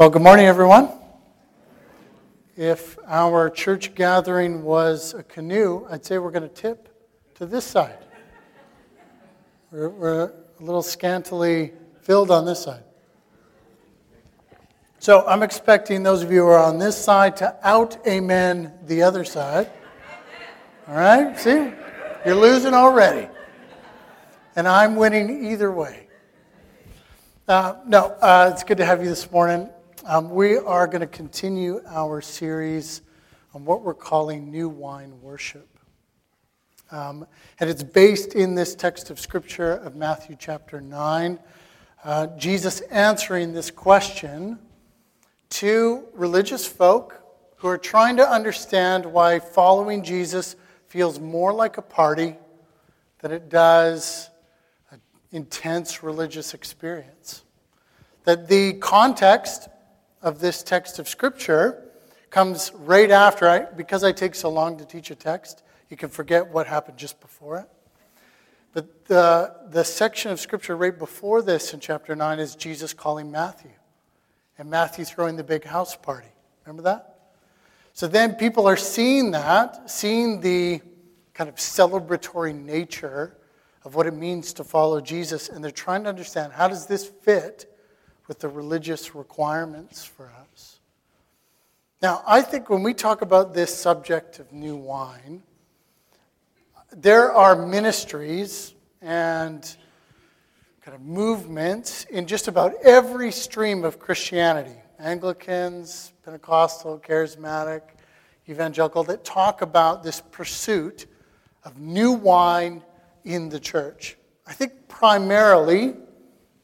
Well, good morning, everyone. If our church gathering was a canoe, I'd say we're going to tip to this side. We're, we're a little scantily filled on this side. So I'm expecting those of you who are on this side to out amen the other side. All right? See? You're losing already. And I'm winning either way. Uh, no, uh, it's good to have you this morning. Um, we are going to continue our series on what we're calling New Wine Worship. Um, and it's based in this text of Scripture of Matthew chapter 9. Uh, Jesus answering this question to religious folk who are trying to understand why following Jesus feels more like a party than it does an intense religious experience. That the context of this text of Scripture comes right after. I, because I take so long to teach a text, you can forget what happened just before it. But the, the section of Scripture right before this in chapter 9 is Jesus calling Matthew. And Matthew throwing the big house party. Remember that? So then people are seeing that, seeing the kind of celebratory nature of what it means to follow Jesus, and they're trying to understand how does this fit with the religious requirements for us. Now, I think when we talk about this subject of new wine, there are ministries and kind of movements in just about every stream of Christianity Anglicans, Pentecostal, Charismatic, Evangelical that talk about this pursuit of new wine in the church. I think primarily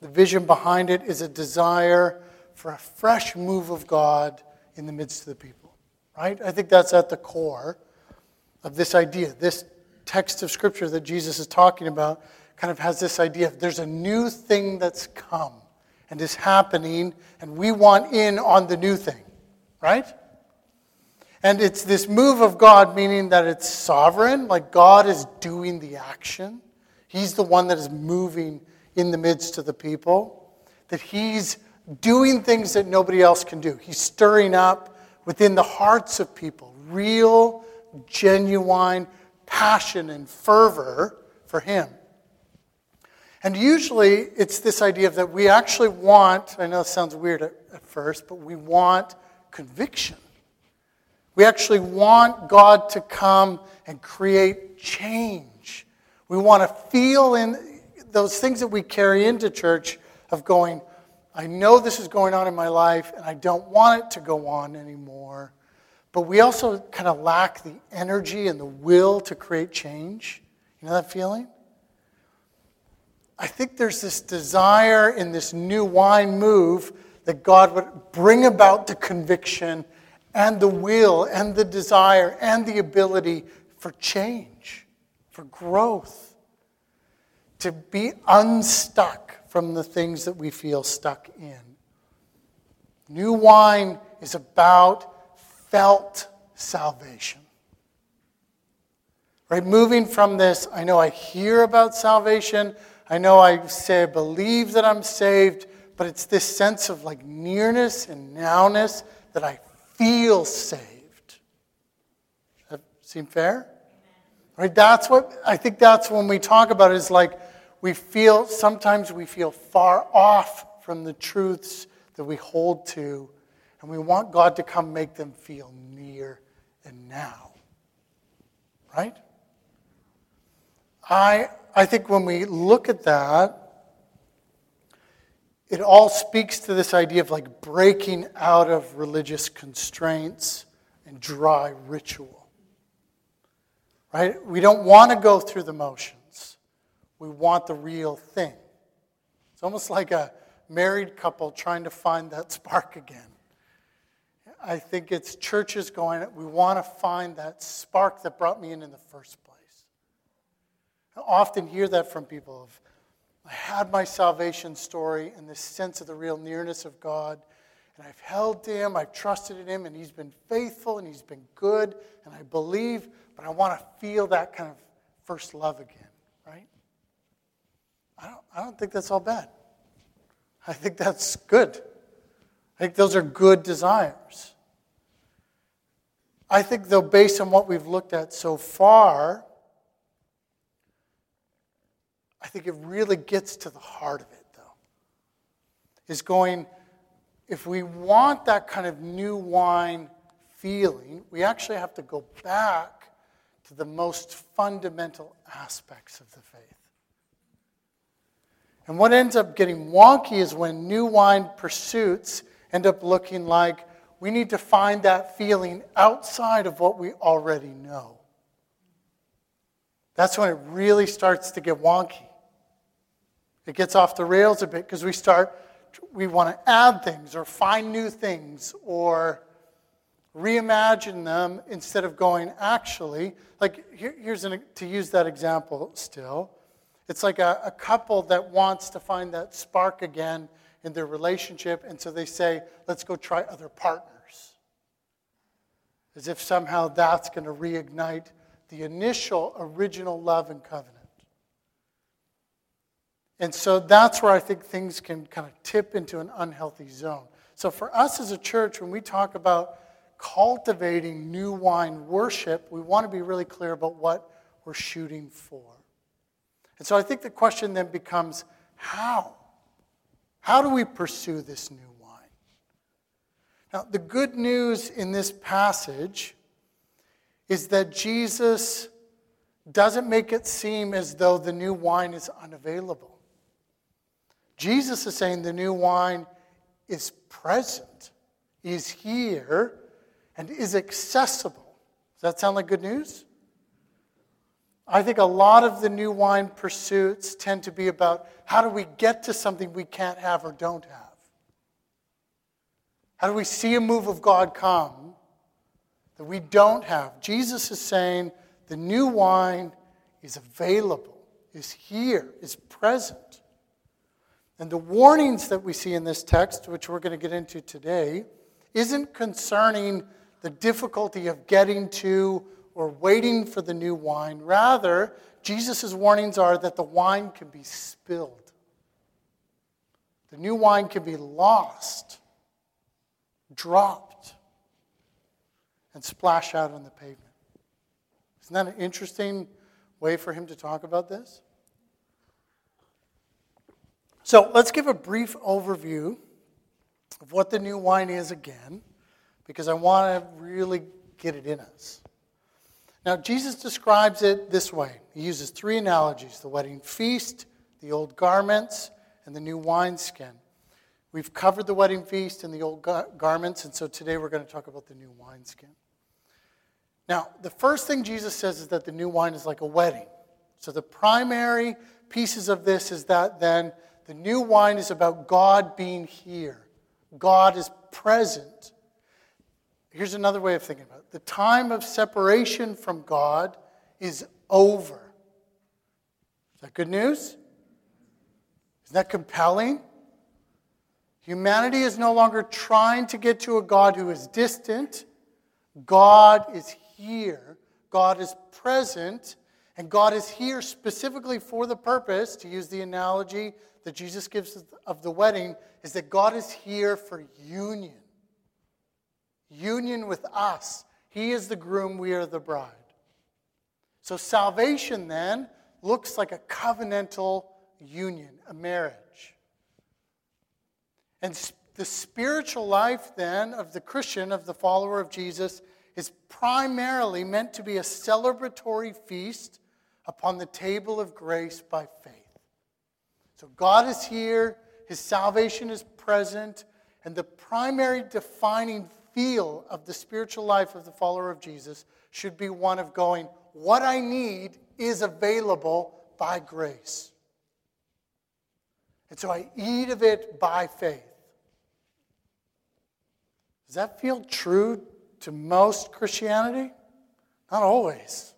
the vision behind it is a desire for a fresh move of God in the midst of the people, right? I think that's at the core of this idea. This text of scripture that Jesus is talking about kind of has this idea of there's a new thing that's come and is happening, and we want in on the new thing, right? And it's this move of God, meaning that it's sovereign, like God is doing the action. He's the one that is moving in the midst of the people, that he's doing things that nobody else can do. He's stirring up within the hearts of people real, genuine passion and fervor for him. And usually it's this idea that we actually want, I know it sounds weird at, at first, but we want conviction. We actually want God to come and create change. We want to feel in, those things that we carry into church of going, I know this is going on in my life and I don't want it to go on anymore. But we also kind of lack the energy and the will to create change. You know that feeling? I think there's this desire in this new wine move that God would bring about the conviction and the will and the desire and the ability for change, for growth to be unstuck from the things that we feel stuck in. New wine is about felt salvation. Right? Moving from this, I know I hear about salvation. I know I say I believe that I'm saved, but it's this sense of like nearness and nowness that I feel saved. That seem fair? Right? That's what I think that's when we talk about is like we feel, sometimes we feel far off from the truths that we hold to, and we want God to come make them feel near and now. Right? I, I think when we look at that, it all speaks to this idea of like breaking out of religious constraints and dry ritual. Right? We don't want to go through the motions. We want the real thing. It's almost like a married couple trying to find that spark again. I think it's churches going, we want to find that spark that brought me in in the first place. I often hear that from people of, I had my salvation story and this sense of the real nearness of God, and I've held to Him, I've trusted in Him, and He's been faithful and He's been good, and I believe, but I want to feel that kind of first love again. I don't, I don't think that's all bad. I think that's good. I think those are good desires. I think, though, based on what we've looked at so far, I think it really gets to the heart of it, though. Is going, if we want that kind of new wine feeling, we actually have to go back to the most fundamental aspects of the faith. And what ends up getting wonky is when new wine pursuits end up looking like we need to find that feeling outside of what we already know. That's when it really starts to get wonky. It gets off the rails a bit because we start, we want to add things or find new things or reimagine them instead of going, actually, like here, here's an, to use that example still. It's like a, a couple that wants to find that spark again in their relationship, and so they say, let's go try other partners. As if somehow that's going to reignite the initial original love and covenant. And so that's where I think things can kind of tip into an unhealthy zone. So for us as a church, when we talk about cultivating new wine worship, we want to be really clear about what we're shooting for. And so I think the question then becomes how? How do we pursue this new wine? Now, the good news in this passage is that Jesus doesn't make it seem as though the new wine is unavailable. Jesus is saying the new wine is present, is here, and is accessible. Does that sound like good news? I think a lot of the new wine pursuits tend to be about how do we get to something we can't have or don't have? How do we see a move of God come that we don't have? Jesus is saying the new wine is available, is here, is present. And the warnings that we see in this text, which we're going to get into today, isn't concerning the difficulty of getting to or waiting for the new wine. Rather, Jesus' warnings are that the wine can be spilled, the new wine can be lost, dropped, and splash out on the pavement. Isn't that an interesting way for him to talk about this? So let's give a brief overview of what the new wine is again, because I want to really get it in us. Now, Jesus describes it this way He uses three analogies the wedding feast, the old garments, and the new wineskin. We've covered the wedding feast and the old garments, and so today we're going to talk about the new wineskin. Now, the first thing Jesus says is that the new wine is like a wedding. So the primary pieces of this is that then the new wine is about God being here, God is present. Here's another way of thinking about it the time of separation from God is over. Is that good news? Isn't that compelling? Humanity is no longer trying to get to a God who is distant. God is here. God is present. And God is here specifically for the purpose, to use the analogy that Jesus gives of the wedding, is that God is here for union union with us. He is the groom, we are the bride. So salvation then looks like a covenantal union, a marriage. And the spiritual life then of the Christian, of the follower of Jesus, is primarily meant to be a celebratory feast upon the table of grace by faith. So God is here, His salvation is present, and the primary defining feel of the spiritual life of the follower of Jesus should be one of going, What I need is available by grace. And so I eat of it by faith. Does that feel true to most Christianity? Not always.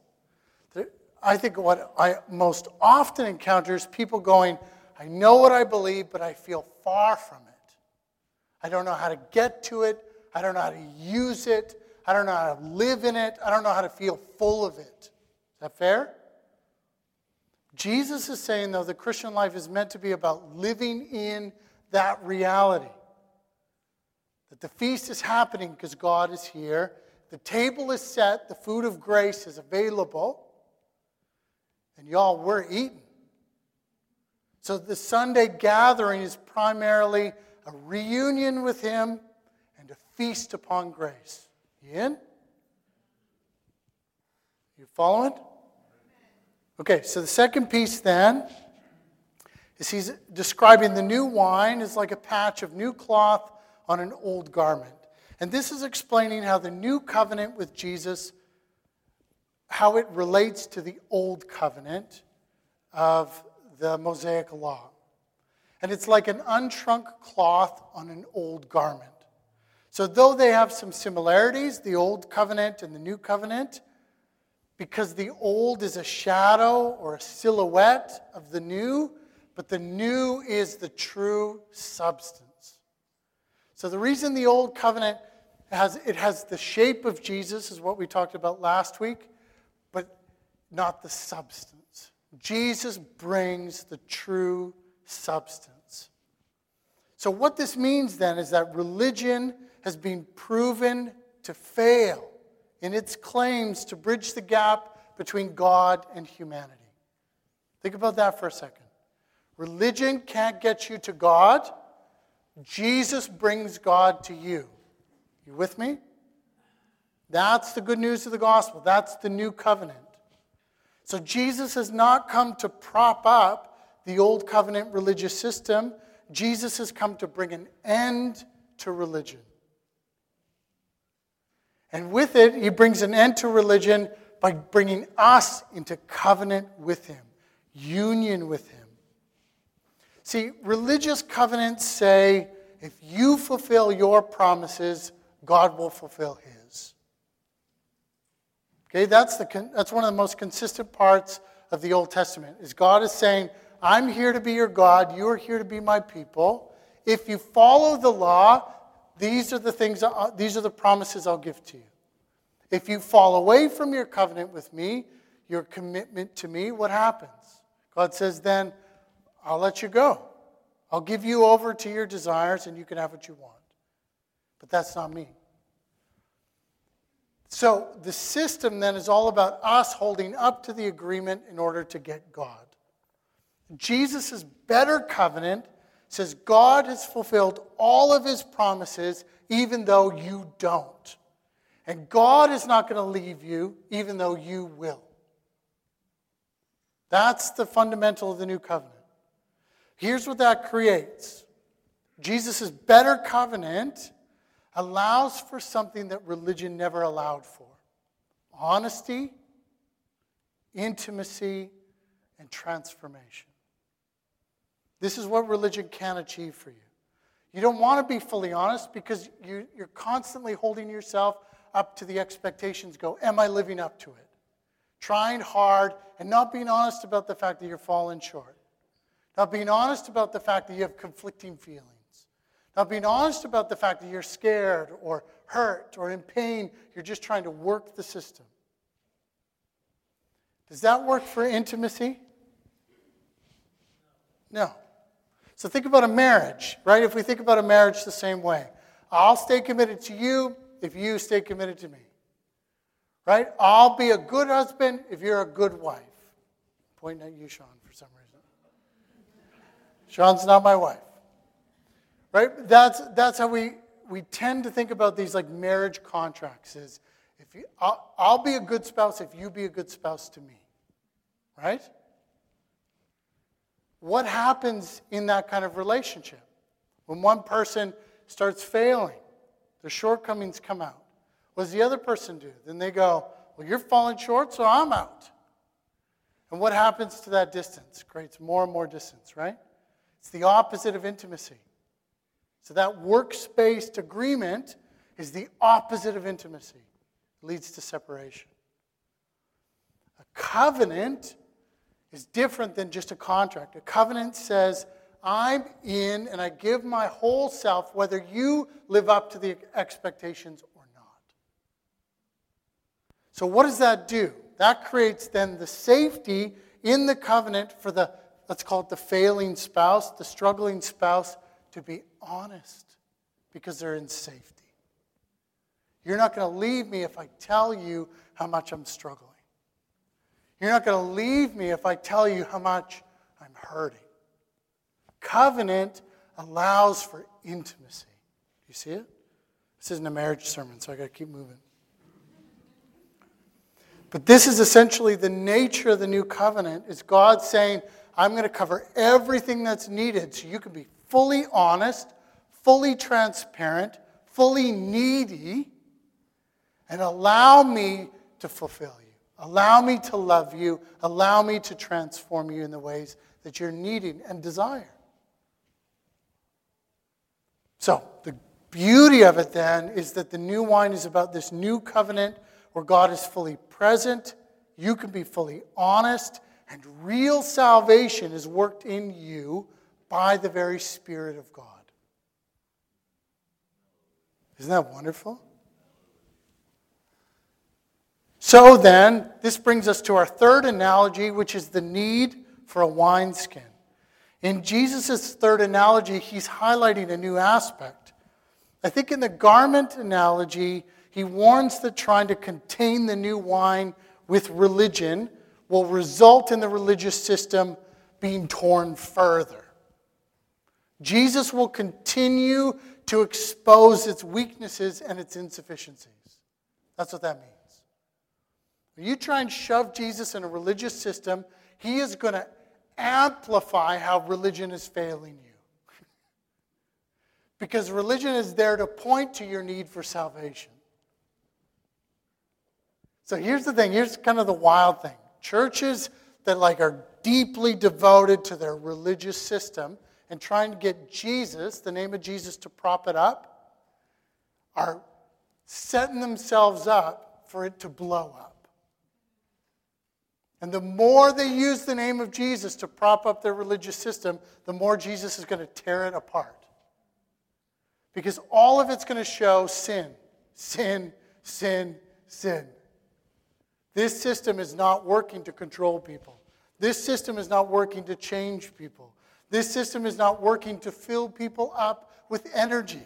I think what I most often encounter is people going, I know what I believe, but I feel far from it. I don't know how to get to it. I don't know how to use it. I don't know how to live in it. I don't know how to feel full of it. Is that fair? Jesus is saying, though, the Christian life is meant to be about living in that reality. that the feast is happening because God is here. The table is set, the food of grace is available. And y'all, we're eating. So the Sunday gathering is primarily a reunion with Him feast upon grace. You in? You following? Okay, so the second piece then is he's describing the new wine as like a patch of new cloth on an old garment. And this is explaining how the new covenant with Jesus, how it relates to the old covenant of the Mosaic law. And it's like an unshrunk cloth on an old garment. So, though they have some similarities, the old covenant and the new covenant, because the old is a shadow or a silhouette of the new, but the new is the true substance. So the reason the old covenant has it has the shape of Jesus is what we talked about last week, but not the substance. Jesus brings the true substance. So what this means then is that religion has been proven to fail in its claims to bridge the gap between God and humanity. Think about that for a second. Religion can't get you to God. Jesus brings God to you. You with me? That's the good news of the gospel. That's the new covenant. So Jesus has not come to prop up the old covenant religious system. Jesus has come to bring an end to religion. And with it, he brings an end to religion by bringing us into covenant with him, union with him. See, religious covenants say if you fulfill your promises, God will fulfill his. Okay, that's, the, that's one of the most consistent parts of the Old Testament. Is God is saying, I'm here to be your God, you are here to be my people. If you follow the law, these are the things, uh, these are the promises I'll give to you. If you fall away from your covenant with me, your commitment to me, what happens? God says, then I'll let you go. I'll give you over to your desires and you can have what you want. But that's not me. So the system then is all about us holding up to the agreement in order to get God. Jesus' better covenant says God has fulfilled all of his promises even though you don't. And God is not going to leave you even though you will. That's the fundamental of the new covenant. Here's what that creates Jesus' better covenant allows for something that religion never allowed for honesty, intimacy, and transformation. This is what religion can achieve for you. You don't want to be fully honest because you, are constantly holding yourself up to the expectations. Go, am I living up to it? Trying hard and not being honest about the fact that you're falling short. Not being honest about the fact that you have conflicting feelings. Not being honest about the fact that you're scared or hurt or in pain. You're just trying to work the system. Does that work for intimacy? No. So think about a marriage, right? If we think about a marriage the same way, I'll stay committed to you if you stay committed to me. Right? I'll be a good husband if you're a good wife. Pointing at you, Sean, for some reason. Sean's not my wife. Right? That's, that's how we, we tend to think about these like marriage contracts is if you, I'll, I'll be a good spouse if you be a good spouse to me. Right? What happens in that kind of relationship? When one person starts failing, the shortcomings come out. What does the other person do? Then they go, Well, you're falling short, so I'm out. And what happens to that distance? Creates more and more distance, right? It's the opposite of intimacy. So that works-based agreement is the opposite of intimacy. It leads to separation. A covenant is different than just a contract. A covenant says, I'm in and I give my whole self, whether you live up to the expectations or not. So, what does that do? That creates then the safety in the covenant for the let's call it the failing spouse, the struggling spouse, to be honest because they're in safety. You're not going to leave me if I tell you how much I'm struggling. You're not going to leave me if I tell you how much I'm hurting. Covenant allows for intimacy. You see it? This isn't a marriage sermon, so I got to keep moving. But this is essentially the nature of the new covenant is God saying, I'm going to cover everything that's needed so you can be fully honest, fully transparent, fully needy, and allow me to fulfill you. Allow me to love you. Allow me to transform you in the ways that you're needing and desire. So, the beauty of it then is that the new wine is about this new covenant where God is fully present, you can be fully honest, and real salvation is worked in you by the very Spirit of God. Isn't that wonderful? So then, this brings us to our third analogy, which is the need for a wineskin. In Jesus' third analogy, he's highlighting a new aspect. I think in the garment analogy, he warns that trying to contain the new wine with religion will result in the religious system being torn further. Jesus will continue to expose its weaknesses and its insufficiencies. That's what that means. When you try and shove Jesus in a religious system, he is going to amplify how religion is failing you. because religion is there to point to your need for salvation. So here's the thing, here's kind of the wild thing. Churches that like are deeply devoted to their religious system and trying to get Jesus, the name of Jesus to prop it up, are setting themselves up for it to blow up. And the more they use the name of Jesus to prop up their religious system, the more Jesus is going to tear it apart. Because all of it's going to show sin, sin, sin, sin. This system is not working to control people. This system is not working to change people. This system is not working to fill people up with energy.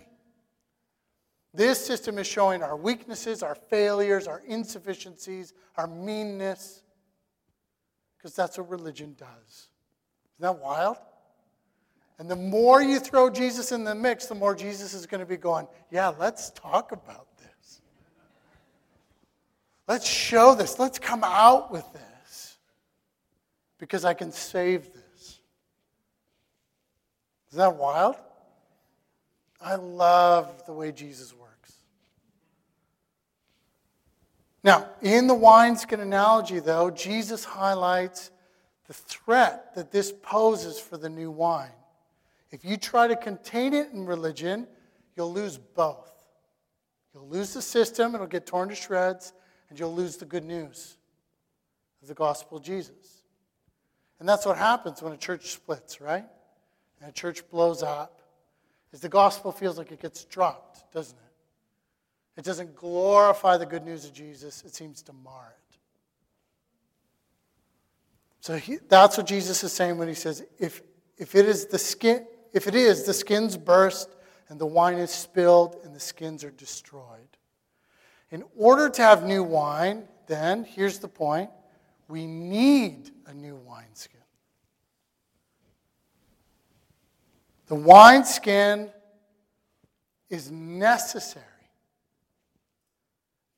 This system is showing our weaknesses, our failures, our insufficiencies, our meanness because that's what religion does. Isn't that wild? And the more you throw Jesus in the mix, the more Jesus is going to be going, yeah, let's talk about this. Let's show this. Let's come out with this because I can save this. Isn't that wild? I love the way Jesus works. Now, in the wineskin analogy, though, Jesus highlights the threat that this poses for the new wine. If you try to contain it in religion, you'll lose both. You'll lose the system, it'll get torn to shreds, and you'll lose the good news of the gospel of Jesus. And that's what happens when a church splits, right? And a church blows up. Is the gospel feels like it gets dropped, doesn't it? It doesn't glorify the good news of Jesus, it seems to mar it. So he, that's what Jesus is saying when he says, if, if it is the skin, if it is, the skins burst and the wine is spilled and the skins are destroyed. In order to have new wine, then, here's the point we need a new wineskin. The wineskin is necessary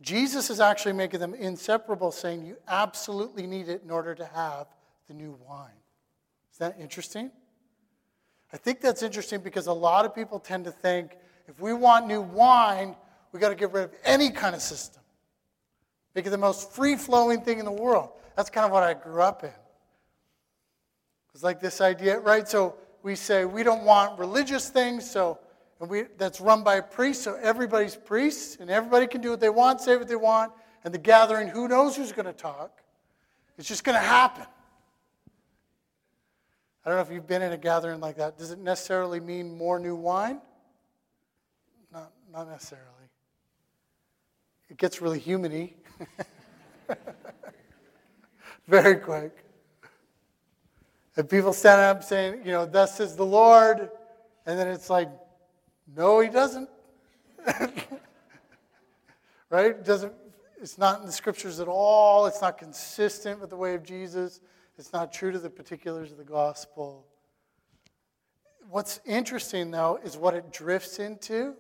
Jesus is actually making them inseparable, saying you absolutely need it in order to have the new wine. Is that interesting? I think that's interesting because a lot of people tend to think if we want new wine, we got to get rid of any kind of system. Make it the most free flowing thing in the world. That's kind of what I grew up in. It's like this idea, right? So we say we don't want religious things, so and we, that's run by a priest, so everybody's priests, and everybody can do what they want, say what they want, and the gathering, who knows who's going to talk? It's just going to happen. I don't know if you've been in a gathering like that. Does it necessarily mean more new wine? Not, not necessarily. It gets really humany very quick. And people stand up saying, you know, thus says the Lord, and then it's like, no, he doesn't. right? It doesn't, it's not in the scriptures at all. It's not consistent with the way of Jesus. It's not true to the particulars of the gospel. What's interesting, though, is what it drifts into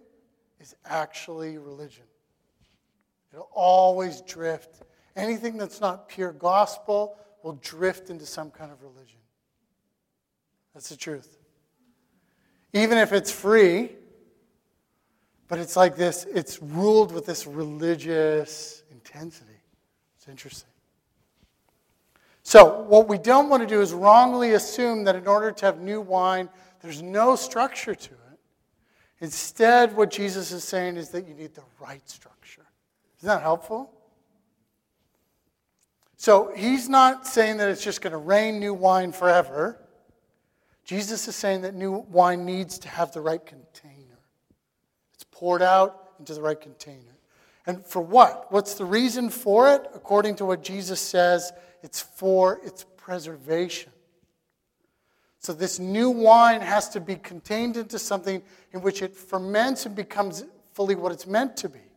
is actually religion. It'll always drift. Anything that's not pure gospel will drift into some kind of religion. That's the truth. Even if it's free, but it's like this, it's ruled with this religious intensity. It's interesting. So, what we don't want to do is wrongly assume that in order to have new wine, there's no structure to it. Instead, what Jesus is saying is that you need the right structure. Isn't that helpful? So, he's not saying that it's just going to rain new wine forever. Jesus is saying that new wine needs to have the right container. Poured out into the right container. And for what? What's the reason for it? According to what Jesus says, it's for its preservation. So, this new wine has to be contained into something in which it ferments and becomes fully what it's meant to be.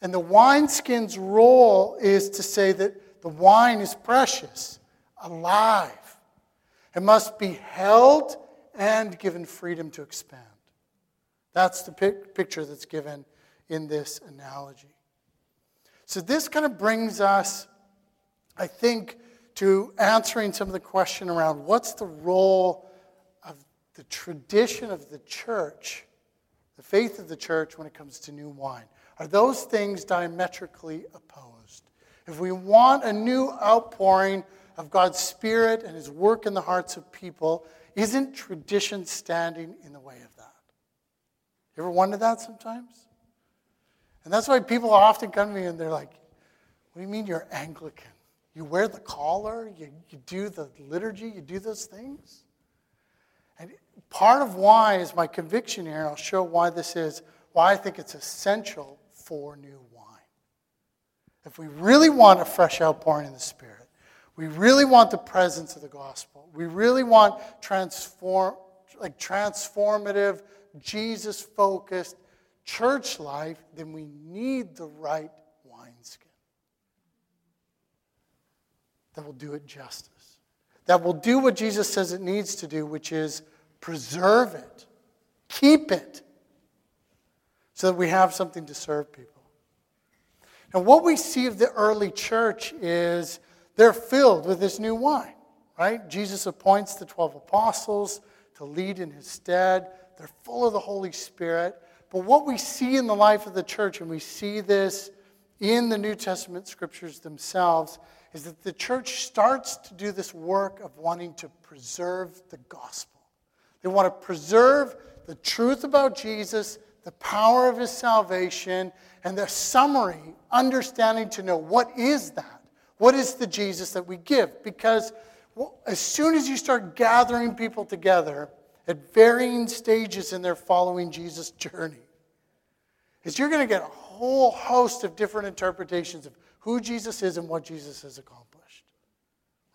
And the wineskin's role is to say that the wine is precious, alive. It must be held and given freedom to expand. That's the pic- picture that's given in this analogy. So, this kind of brings us, I think, to answering some of the question around what's the role of the tradition of the church, the faith of the church, when it comes to new wine. Are those things diametrically opposed? If we want a new outpouring of God's Spirit and His work in the hearts of people, isn't tradition standing in the way of that? You ever wonder that sometimes? And that's why people often come to me and they're like, What do you mean you're Anglican? You wear the collar, you, you do the liturgy, you do those things? And part of why is my conviction here, I'll show why this is, why I think it's essential for new wine. If we really want a fresh outpouring in the Spirit, we really want the presence of the gospel. We really want transform, like transformative, Jesus focused church life, then we need the right wineskin that will do it justice. That will do what Jesus says it needs to do, which is preserve it, keep it, so that we have something to serve people. And what we see of the early church is they're filled with this new wine, right? Jesus appoints the 12 apostles to lead in his stead. They're full of the Holy Spirit. But what we see in the life of the church, and we see this in the New Testament scriptures themselves, is that the church starts to do this work of wanting to preserve the gospel. They want to preserve the truth about Jesus, the power of his salvation, and the summary, understanding to know what is that? What is the Jesus that we give? Because as soon as you start gathering people together at varying stages in their following Jesus journey, is you're going to get a whole host of different interpretations of who Jesus is and what Jesus has accomplished.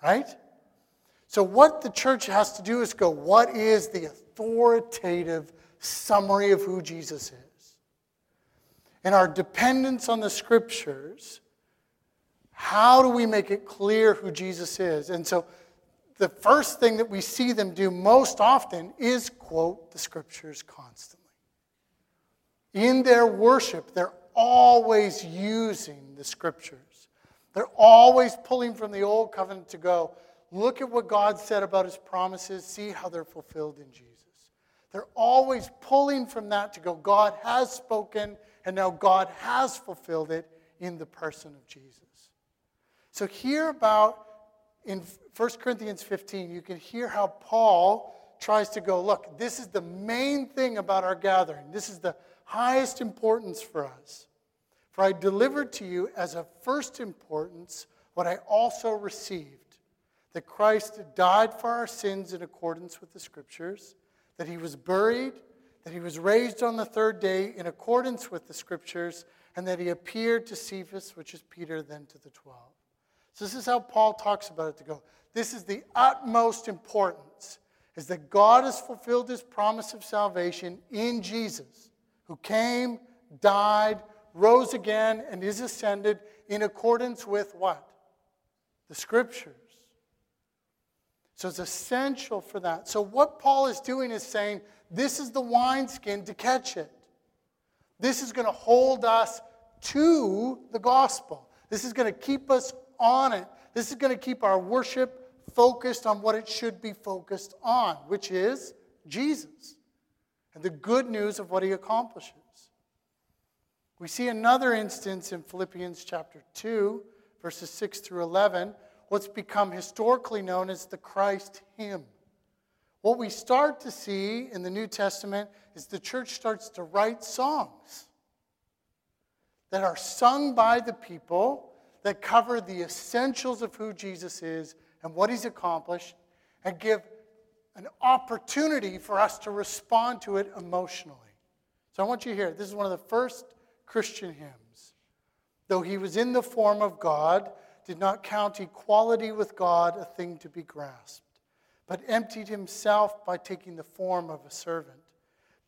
Right? So, what the church has to do is go, what is the authoritative summary of who Jesus is? And our dependence on the scriptures how do we make it clear who Jesus is? And so the first thing that we see them do most often is quote the scriptures constantly. In their worship, they're always using the scriptures. They're always pulling from the old covenant to go, look at what God said about his promises, see how they're fulfilled in Jesus. They're always pulling from that to go, God has spoken, and now God has fulfilled it in the person of Jesus. So, hear about in 1 Corinthians 15, you can hear how Paul tries to go, look, this is the main thing about our gathering. This is the highest importance for us. For I delivered to you as of first importance what I also received that Christ died for our sins in accordance with the Scriptures, that he was buried, that he was raised on the third day in accordance with the Scriptures, and that he appeared to Cephas, which is Peter, then to the twelve. So this is how Paul talks about it to go. This is the utmost importance is that God has fulfilled his promise of salvation in Jesus, who came, died, rose again, and is ascended in accordance with what? The scriptures. So it's essential for that. So what Paul is doing is saying, this is the wineskin to catch it. This is going to hold us to the gospel. This is going to keep us on it. This is going to keep our worship focused on what it should be focused on, which is Jesus and the good news of what he accomplishes. We see another instance in Philippians chapter 2, verses 6 through 11, what's become historically known as the Christ hymn. What we start to see in the New Testament is the church starts to write songs that are sung by the people that cover the essentials of who Jesus is and what he's accomplished and give an opportunity for us to respond to it emotionally. So I want you to hear this is one of the first Christian hymns. Though he was in the form of God, did not count equality with God a thing to be grasped, but emptied himself by taking the form of a servant,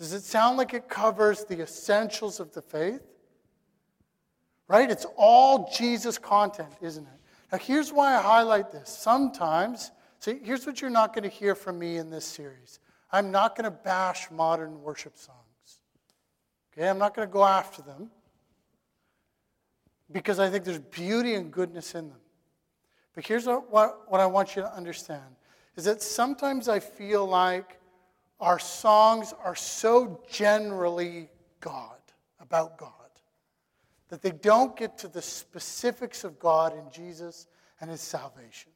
Does it sound like it covers the essentials of the faith? Right? It's all Jesus content, isn't it? Now, here's why I highlight this. Sometimes, see, here's what you're not going to hear from me in this series I'm not going to bash modern worship songs. Okay, I'm not going to go after them because I think there's beauty and goodness in them. But here's what, what, what I want you to understand is that sometimes I feel like our songs are so generally God, about God that they don't get to the specifics of God and Jesus and his salvation.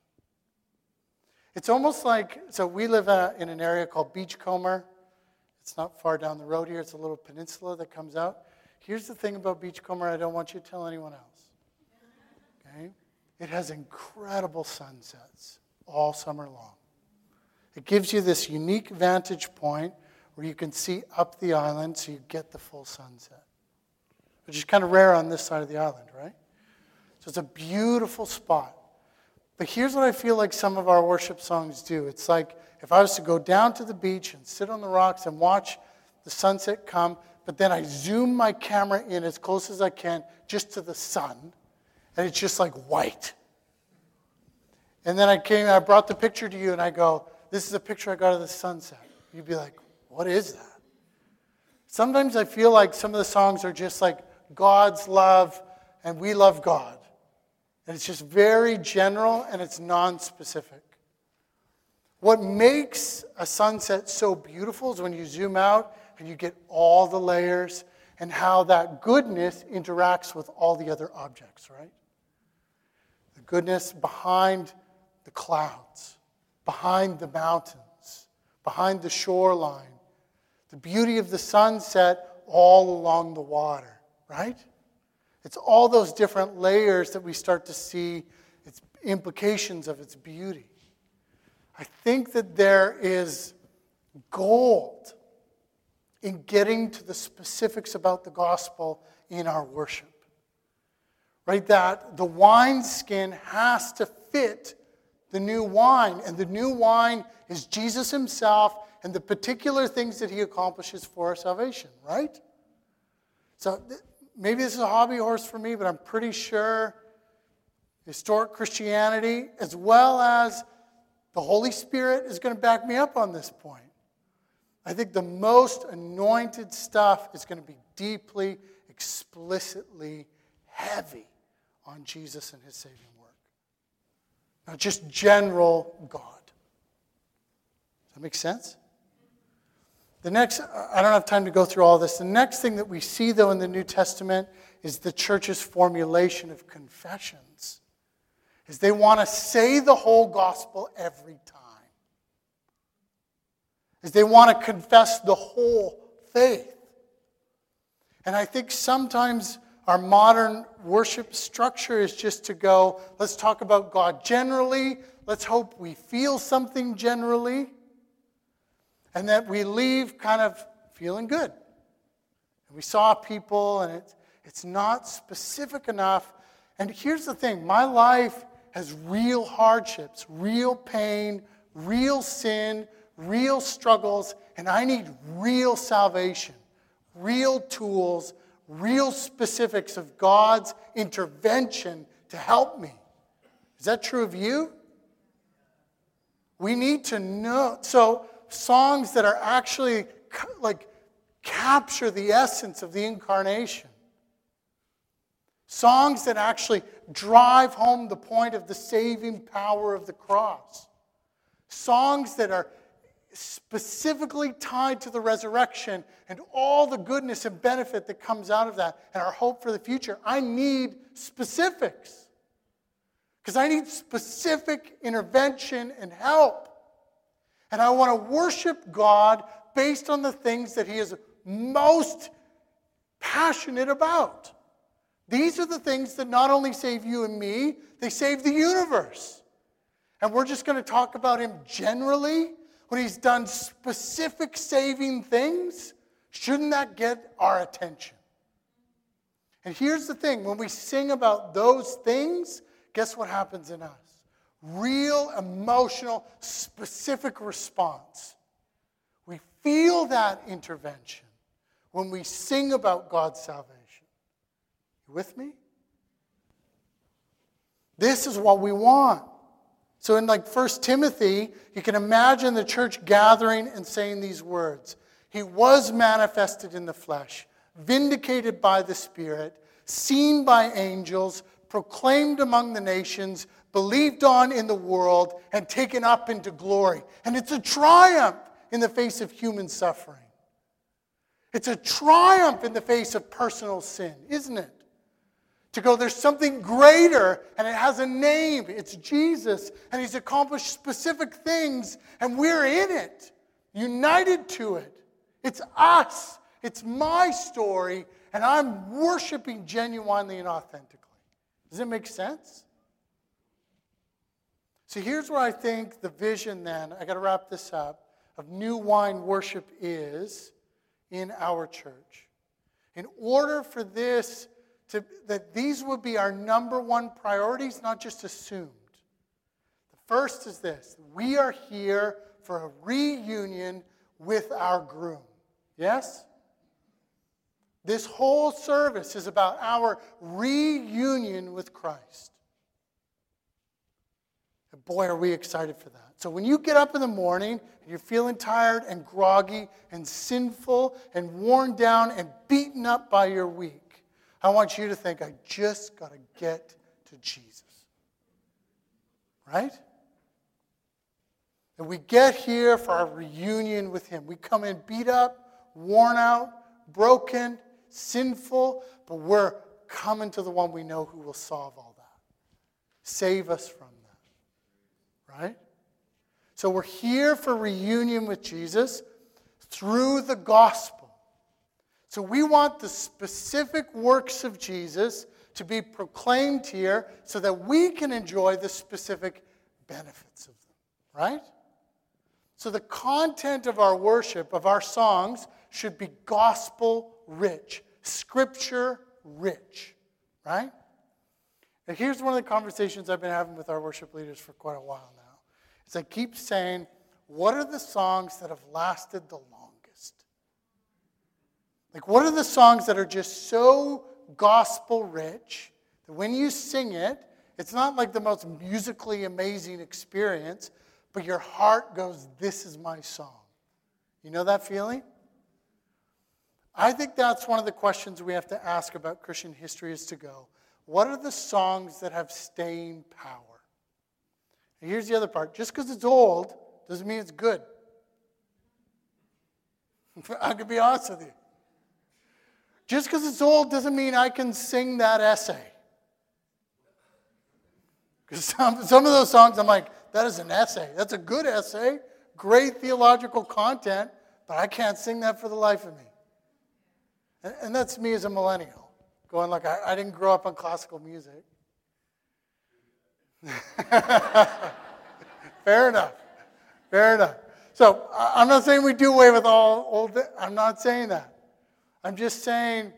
It's almost like so we live uh, in an area called Beachcomber. It's not far down the road here, it's a little peninsula that comes out. Here's the thing about Beachcomber I don't want you to tell anyone else. Okay? It has incredible sunsets all summer long. It gives you this unique vantage point where you can see up the island so you get the full sunset which is kind of rare on this side of the island, right? So it's a beautiful spot. But here's what I feel like some of our worship songs do it's like if I was to go down to the beach and sit on the rocks and watch the sunset come, but then I zoom my camera in as close as I can just to the sun, and it's just like white. And then I came, I brought the picture to you, and I go, This is a picture I got of the sunset. You'd be like, What is that? Sometimes I feel like some of the songs are just like God's love and we love God. And it's just very general and it's non specific. What makes a sunset so beautiful is when you zoom out and you get all the layers and how that goodness interacts with all the other objects, right? The goodness behind the clouds, behind the mountains, behind the shoreline, the beauty of the sunset all along the water right? It's all those different layers that we start to see its implications of its beauty. I think that there is gold in getting to the specifics about the gospel in our worship. Right? That the wineskin has to fit the new wine, and the new wine is Jesus himself and the particular things that he accomplishes for our salvation, right? So maybe this is a hobby horse for me, but I'm pretty sure historic Christianity, as well as the Holy Spirit, is going to back me up on this point. I think the most anointed stuff is going to be deeply, explicitly heavy on Jesus and his saving. Not just general God. Does that make sense? The next, I don't have time to go through all this. The next thing that we see, though, in the New Testament is the church's formulation of confessions. Is they want to say the whole gospel every time. Is they want to confess the whole faith. And I think sometimes our modern worship structure is just to go, let's talk about God generally, let's hope we feel something generally, and that we leave kind of feeling good. And we saw people, and it's, it's not specific enough. And here's the thing my life has real hardships, real pain, real sin, real struggles, and I need real salvation, real tools, real specifics of God's intervention to help me. Is that true of you? We need to know. So, songs that are actually like capture the essence of the incarnation. Songs that actually drive home the point of the saving power of the cross. Songs that are specifically tied to the resurrection and all the goodness and benefit that comes out of that and our hope for the future. I need specifics because I need specific intervention and help. And I want to worship God based on the things that He is most passionate about. These are the things that not only save you and me, they save the universe. And we're just going to talk about Him generally when He's done specific saving things. Shouldn't that get our attention? And here's the thing when we sing about those things, guess what happens in us? real emotional, specific response. We feel that intervention when we sing about God's salvation. You with me? This is what we want. So in like 1 Timothy, you can imagine the church gathering and saying these words. He was manifested in the flesh, vindicated by the Spirit, seen by angels, proclaimed among the nations, believed on in the world, and taken up into glory. And it's a triumph in the face of human suffering. It's a triumph in the face of personal sin, isn't it? To go, there's something greater, and it has a name. It's Jesus, and He's accomplished specific things, and we're in it, united to it. It's us, it's my story, and I'm worshiping genuinely and authentically. Does it make sense? So here's where I think the vision then, I got to wrap this up, of new wine worship is in our church. In order for this to, that these would be our number one priorities, not just assumed. The first is this we are here for a reunion with our groom. Yes? This whole service is about our reunion with Christ. And boy, are we excited for that. So when you get up in the morning and you're feeling tired and groggy and sinful and worn down and beaten up by your week, I want you to think, I just got to get to Jesus. Right? And we get here for our reunion with Him. We come in beat up, worn out, broken, sinful, but we're coming to the one we know who will solve all that. Save us from that. right? So we're here for reunion with Jesus through the gospel. So we want the specific works of Jesus to be proclaimed here so that we can enjoy the specific benefits of them, right? So the content of our worship, of our songs, should be gospel rich, scripture rich, right? And here's one of the conversations I've been having with our worship leaders for quite a while now is I keep saying, what are the songs that have lasted the? Like, what are the songs that are just so gospel rich that when you sing it, it's not like the most musically amazing experience, but your heart goes, This is my song. You know that feeling? I think that's one of the questions we have to ask about Christian history is to go, what are the songs that have staying power? And here's the other part just because it's old doesn't mean it's good. I can be honest with you. Just because it's old doesn't mean I can sing that essay. Because some, some of those songs, I'm like, that is an essay. That's a good essay, great theological content, but I can't sing that for the life of me. And, and that's me as a millennial, going like, I, I didn't grow up on classical music. Fair enough. Fair enough. So I'm not saying we do away with all old. I'm not saying that. I'm just saying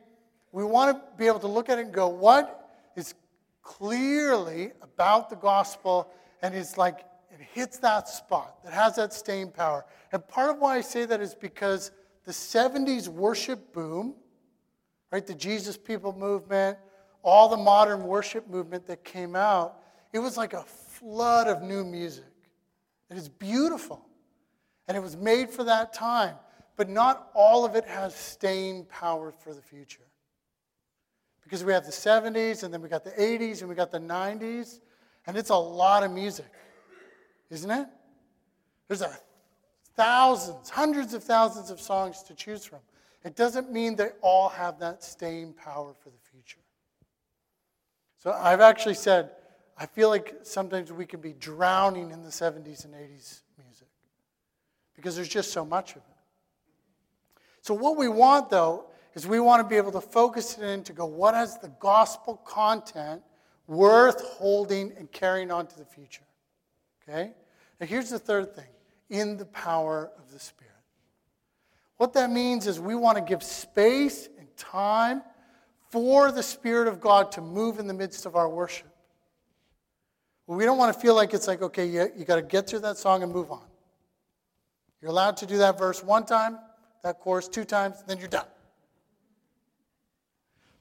we want to be able to look at it and go, what is clearly about the gospel and is like it hits that spot that has that staying power. And part of why I say that is because the 70s worship boom, right, the Jesus People movement, all the modern worship movement that came out, it was like a flood of new music. It is beautiful. And it was made for that time. But not all of it has staying power for the future. Because we have the 70s, and then we got the 80s, and we got the 90s, and it's a lot of music, isn't it? There's a thousands, hundreds of thousands of songs to choose from. It doesn't mean they all have that staying power for the future. So I've actually said, I feel like sometimes we can be drowning in the 70s and 80s music because there's just so much of it. So, what we want, though, is we want to be able to focus it in to go, what has the gospel content worth holding and carrying on to the future? Okay? Now, here's the third thing in the power of the Spirit. What that means is we want to give space and time for the Spirit of God to move in the midst of our worship. We don't want to feel like it's like, okay, you, you got to get through that song and move on. You're allowed to do that verse one time, that chorus two times, then you're done.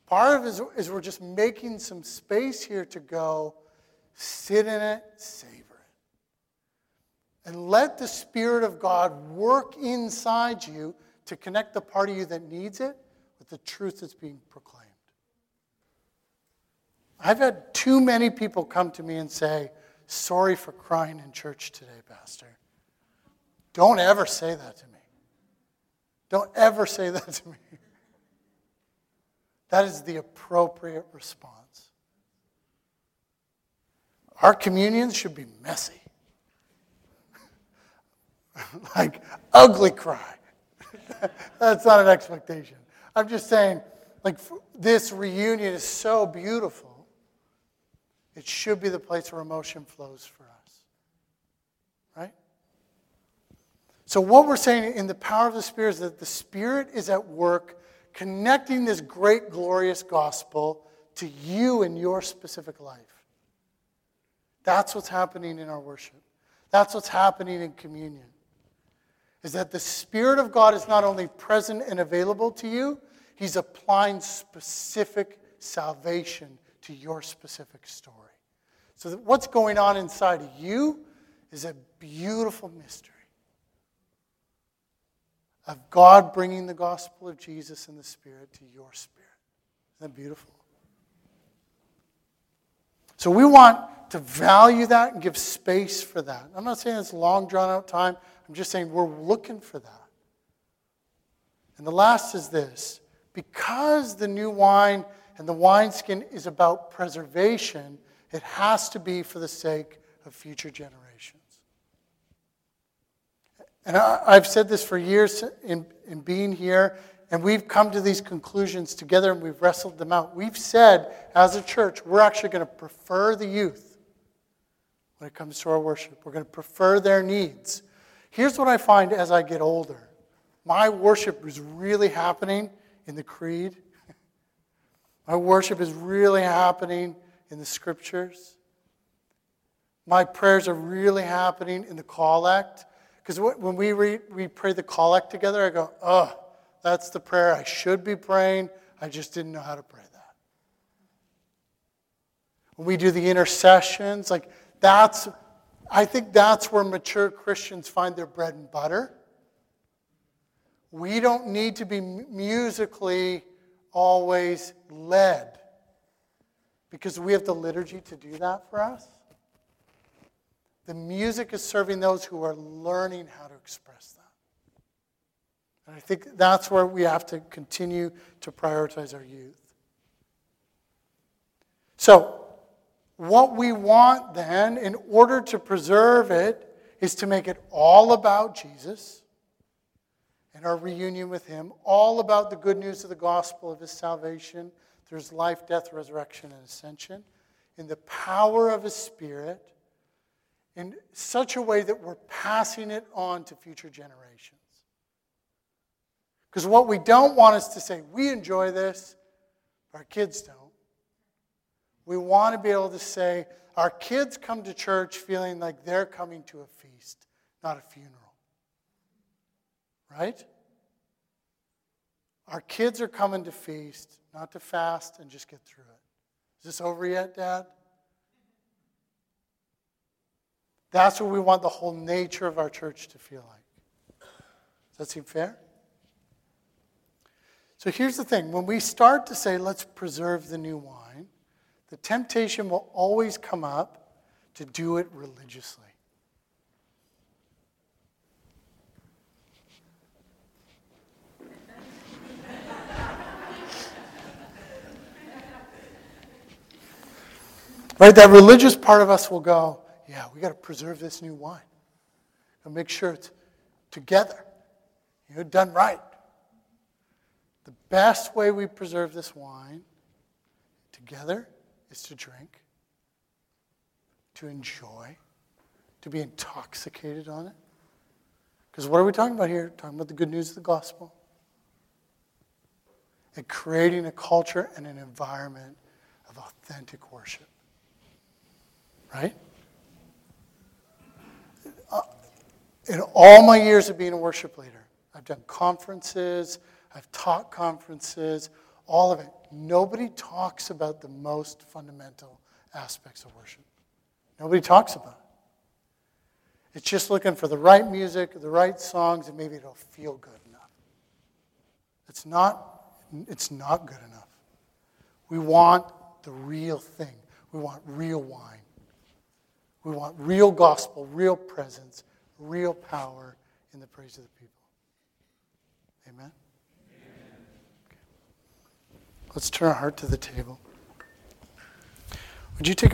Part of it is, is we're just making some space here to go, sit in it, savor it. And let the Spirit of God work inside you to connect the part of you that needs it with the truth that's being proclaimed. I've had too many people come to me and say, Sorry for crying in church today, Pastor. Don't ever say that to me. Don't ever say that to me. That is the appropriate response. Our communions should be messy. like ugly cry. That's not an expectation. I'm just saying, like, this reunion is so beautiful it should be the place where emotion flows for us. Right? So, what we're saying in the power of the Spirit is that the Spirit is at work connecting this great, glorious gospel to you and your specific life. That's what's happening in our worship. That's what's happening in communion. Is that the Spirit of God is not only present and available to you, He's applying specific salvation to your specific story. So, what's going on inside of you is a beautiful mystery of God bringing the gospel of Jesus and the Spirit to your spirit. Isn't that beautiful? So, we want to value that and give space for that. I'm not saying it's long, drawn out time. I'm just saying we're looking for that. And the last is this because the new wine and the wineskin is about preservation, it has to be for the sake of future generations. And I, have said this for years in, in being here, and we've come to these conclusions together and we've wrestled them out. We've said, as a church, we're actually going to prefer the youth when it comes to our worship. We're going to prefer their needs. Here's what I find as I get older my worship is really happening in the creed, my worship is really happening in the scriptures. My prayers are really happening in the collect. Because when we, read, we pray the collect together, I go, oh, that's the prayer I should be praying. I just didn't know how to pray that. When we do the intercessions, like that's, I think that's where mature Christians find their bread and butter. We don't need to be musically always led because we have the liturgy to do that for us. The music is serving those who are learning how to express that. And I think that's where we have to continue to prioritize our youth. So, what we want then, in order to preserve it, is to make it all about Jesus and our reunion with Him, all about the good news of the gospel of His salvation through His life, death, resurrection, and ascension, in the power of His Spirit, in such a way that we're passing it on to future generations. Because what we don't want is to say, we enjoy this, our kids don't. We want to be able to say, our kids come to church feeling like they're coming to a feast, not a funeral. Right? Our kids are coming to feast, not to fast and just get through it. Is this over yet, Dad? That's what we want the whole nature of our church to feel like. Does that seem fair? So here's the thing when we start to say, let's preserve the new wine, the temptation will always come up to do it religiously. right? That religious part of us will go, yeah, we got to preserve this new wine and make sure it's together, you know, done right. The best way we preserve this wine together is to drink, to enjoy, to be intoxicated on it. Because what are we talking about here? Talking about the good news of the gospel. And creating a culture and an environment of authentic worship. Right? In all my years of being a worship leader, I've done conferences, I've taught conferences, all of it. Nobody talks about the most fundamental aspects of worship. Nobody talks about it. It's just looking for the right music, the right songs, and maybe it'll feel good enough. It's not, it's not good enough. We want the real thing. We want real wine. We want real gospel, real presence, real power in the praise of the people. Amen? Let's turn our heart to the table. Would you take a